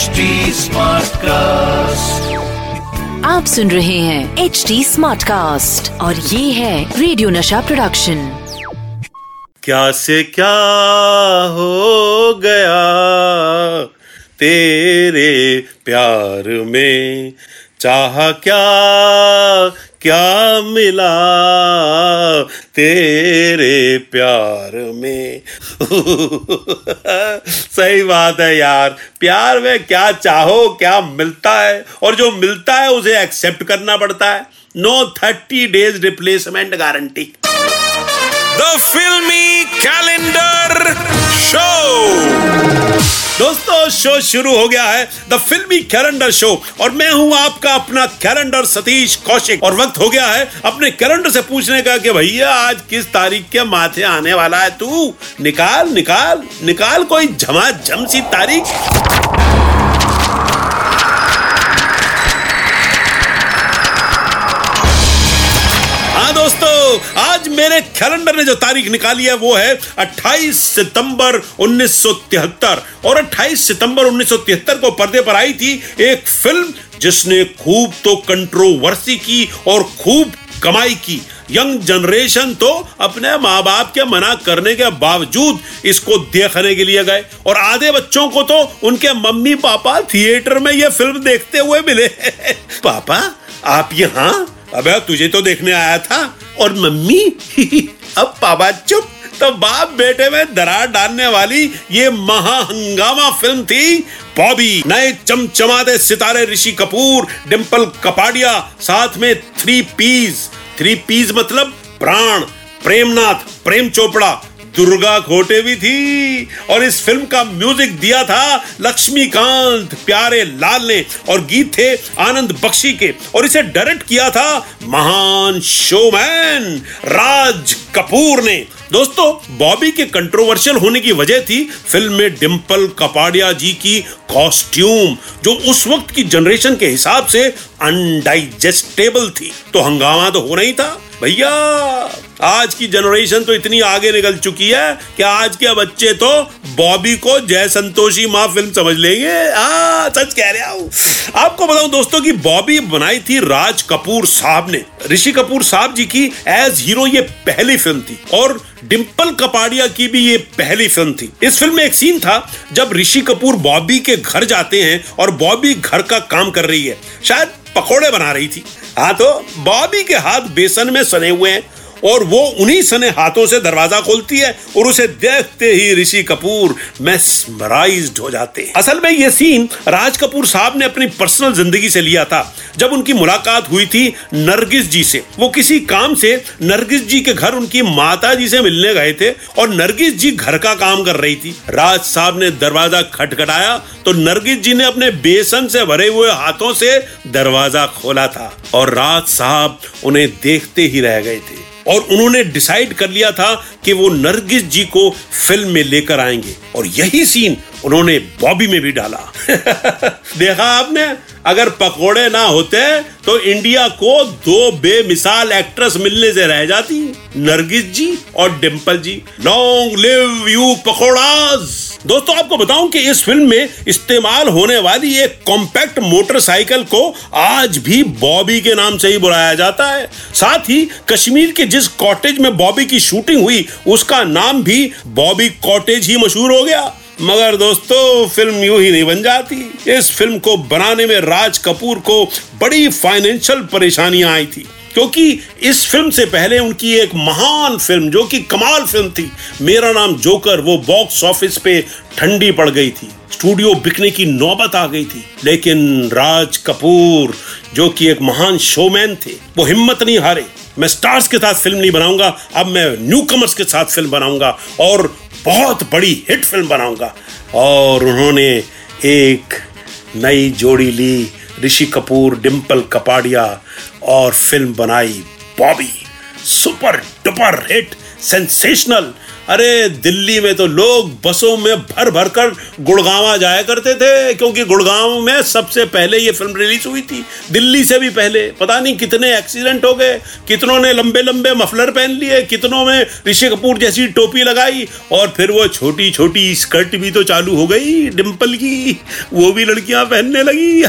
HD cast आप सुन रहे हैं एच डी स्मार्ट कास्ट और ये है रेडियो नशा प्रोडक्शन क्या से क्या हो गया तेरे प्यार में? चाह क्या क्या मिला तेरे प्यार में? सही बात है यार। प्यार में क्या चाहो, क्या मिलता है? और जो मिलता है, उसे एक्सेप्ट करना पड़ता है। No thirty days replacement guarantee the filmi calendar show दोस्तों, शो शुरू हो गया है द फिल्मी कैलेंडर शो और मैं हूँ आपका अपना कैलेंडर सतीश कौशिक। और वक्त हो गया है अपने कैलेंडर से पूछने का कि भैया, आज किस तारीख के माथे आने वाला है तू? निकाल निकाल निकाल कोई झमाझम सी तारीख। मेरे कैलेंडर ने जो तारीख निकाली है, वो है 28 सितंबर 1973 और 28 सितंबर 1973 को पर्दे पर आई थी एक फ़िल्म, जिसने खूब तो कंट्रोवर्सी की और खूब कमाई की। यंग जनरेशन तो अपने माँ बाप के मना करने के बावजूद इसको देखने के लिए गए। और आधे बच्चों को तो उनके मम्मी पापा थिएटर में ये फ़िल्म देखते हुए मिले। पापा, आप यहाँ? अबे तुझे तो देखने आया था और मम्मी, अब पापा चुप। तो बाप बेटे में दरार डालने वाली ये महाहंगामा फ़िल्म थी बॉबी, नए चमचमाते सितारे ऋषि कपूर डिम्पल कपाडिया, साथ में थ्री पीस। थ्री पीस मतलब प्राण, प्रेमनाथ, प्रेम चोपड़ा दुर्गा खोटे भी थी और इस फ़िल्म का म्यूज़िक दिया था लक्ष्मीकांत, प्यारे लाल ने और गीत थे आनंद बख्शी के और इसे डायरेक्ट किया था महान शोमैन राज कपूर ने। दोस्तों, बॉबी के कंट्रोवर्शियल होने की वजह थी फ़िल्म में डिम्पल कपाडिया जी की कॉस्ट्यूम जो उस वक्त की जनरेशन के हिसाब से अनडाइजेस्टेबल थी। तो हंगामा तो ही था, भैया। आज की जनरेशन तो इतनी आगे निकल चुकी है कि आज के बच्चे तो बॉबी को जय संतोषी माँ फ़िल्म समझ लेंगे। सच कह रहा हूँ। आपको बताऊँ दोस्तों की बॉबी बनाई थी राज कपूर साहब ने, ऋषि कपूर साहब जी की एज हीरो ये पहली फ़िल्म थी और डिम्पल कपाडिया की भी ये पहली फ़िल्म थी। इस फ़िल्म में एक सीन था जब ऋषि कपूर बॉबी के घर जाते हैं और बॉबी घर का काम कर रही है। शायद पकोड़े बना रही थी। हाँ तो बॉबी के हाथ बेसन में सने हुए हैं। और वो उन्हीं सने हाथों से दरवाज़ा खोलती है और उसे देखते ही ऋषि कपूर मेस्मराइज्ड हो जाते हैं। असल में ये सीन राज कपूर साहब ने अपनी पर्सनल ज़िंदगी से लिया था। जब उनकी मुलाकात हुई थी नरगिस जी से, वो किसी काम से नरगिस जी के घर उनकी माता जी से मिलने गए थे और नरगिस जी घर का काम कर रही थी। राज साहब ने दरवाज़ा खटखटाया तो नरगिस जी ने अपने बेसन से भरे हुए हाथों से दरवाज़ा खोला था और राज साहब उन्हें देखते ही रह गए थे। और उन्होंने डिसाइड कर लिया था कि वो नरगिस जी को फ़िल्म में लेकर आएँगे। और यही सीन उन्होंने बॉबी में भी डाला। देखा आपने? अगर पकोड़े ना होते तो इंडिया को दो बेमिसाल एक्ट्रेस मिलने से रह जाती। नरगिस जी और Dimple ji. Long live you pakodas! दोस्तों, आपको बताऊँ कि इस फ़िल्म में इस्तेमाल होने वाली एक कॉम्पैक्ट मोटरसाइकिल को आज भी बॉबी के नाम से ही बुलाया जाता है। साथ ही कश्मीर के जिस कॉटेज में बॉबी की शूटिंग हुई, उसका नाम भी बॉबी कॉटेज ही मशहूर हो गया। मगर दोस्तों, फ़िल्म यूँ ही नहीं बन जाती। इस फ़िल्म को बनाने में राज कपूर को बड़ी फाइनेंशियल परेशानियाँ आई थी। क्योंकि इस फ़िल्म से पहले उनकी एक महान फ़िल्म, जो कि कमाल फ़िल्म थी, मेरा नाम जोकर, वो बॉक्स ऑफ़िस पे ठंडी पड़ गई थी। स्टूडियो बिकने की नौबत आ गई थी। लेकिन राज कपूर, जो कि एक महान शोमैन थे, वो हिम्मत नहीं हारे। मैं स्टार्स के साथ फ़िल्म नहीं बनाऊँगा, अब मैं न्यू कमर्स के साथ फ़िल्म बनाऊँगा और बहुत बड़ी हिट फ़िल्म बनाऊँगा। और उन्होंने एक नई जोड़ी ली ऋषि कपूर डिम्पल कपाडिया और फ़िल्म बनाई Bobby. Super duper hit sensational अरे, दिल्ली में तो लोग बसों में भर भर कर गुड़गावा जाया करते थे, क्योंकि गुड़गांव में सबसे पहले ये फ़िल्म रिलीज़ हुई थी। दिल्ली से भी पहले। पता नहीं कितने एक्सीडेंट हो गए, कितनों ने लंबे लंबे मफलर पहन लिए, कितनों में ऋषि कपूर जैसी टोपी लगाई, और फिर वो छोटी छोटी स्कर्ट भी तो चालू हो गई डिम्पल की, वो भी लड़कियाँ पहनने लगी।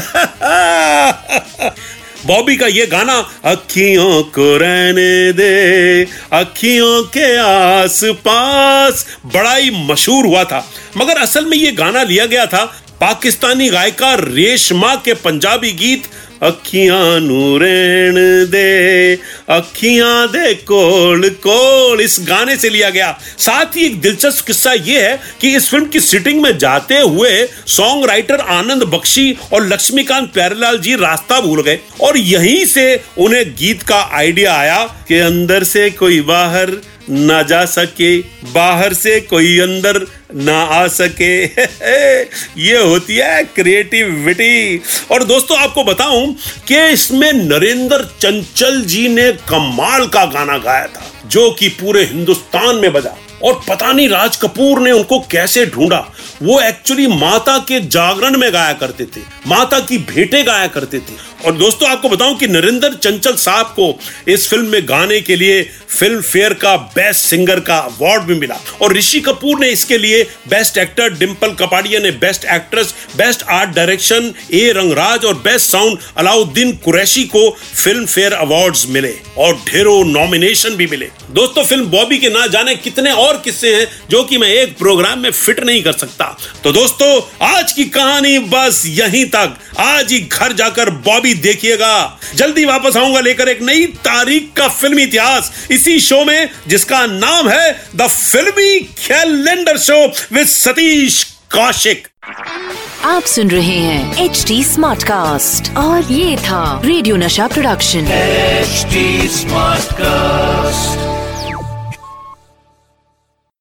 बॉबी का ये गाना, अखियों को रहने दे, अखियों के आस पास बड़ा ही मशहूर हुआ था। मगर असल में ये गाना लिया गया था पाकिस्तानी गायिका रेशमा के पंजाबी गीत अखियाँ नूरेण दे, अखियाँ दे कोल कोल। इस गाने से लिया गया। साथ ही एक दिलचस्प किस्सा यह है कि इस फ़िल्म की सिटिंग में जाते हुए सॉन्ग राइटर आनंद बख्शी और लक्ष्मीकांत प्यारेलाल जी रास्ता भूल गए और यहीं से उन्हें गीत का आइडिया आया कि अंदर से कोई बाहर ना जा सके, बाहर से कोई अंदर ना आ सके। ये होती है क्रिएटिविटी और दोस्तों, आपको बताऊँ कि इसमें नरेंद्र चंचल जी ने कमाल का गाना गाया था, जो कि पूरे हिंदुस्तान में बजा। और पता नहीं राज कपूर ने उनको कैसे ढूंढा। वो एक्चुअली माता के जागरण में गाया करते थे, माता की भेंटे गाया करते थे। और दोस्तों, आपको बताऊँ कि नरेंद्र चंचल साहब को इस फ़िल्म में गाने के लिए फ़िल्म फेयर का बेस्ट सिंगर का अवार्ड भी मिला। और ऋषि कपूर ने इसके लिए बेस्ट एक्टर डिम्पल कपाड़िया ने best actress best art direction A Rangaraj और बेस्ट साउंड अलाउद्दीन कुरैशी को फ़िल्म फेयर अवार्ड मिले और ढेरों नॉमिनेशन भी मिले। दोस्तों, फ़िल्म बॉबी के ना जाने कितने और किस्से हैं जो कि मैं एक प्रोग्राम में फिट नहीं कर सकता। तो दोस्तों, आज की कहानी बस यहीं तक। आज ही घर जाकर बॉबी देखिएगा। जल्दी वापस आऊँगा लेकर एक नई तारीख का फिल्मी इतिहास। इसी शो में जिसका नाम है the filmi calendar show with Satish Kaushik. आप सुन रहे हैं एच डी स्मार्ट कास्ट और ये था रेडियो नशा प्रोडक्शन। HD smart Smartcast.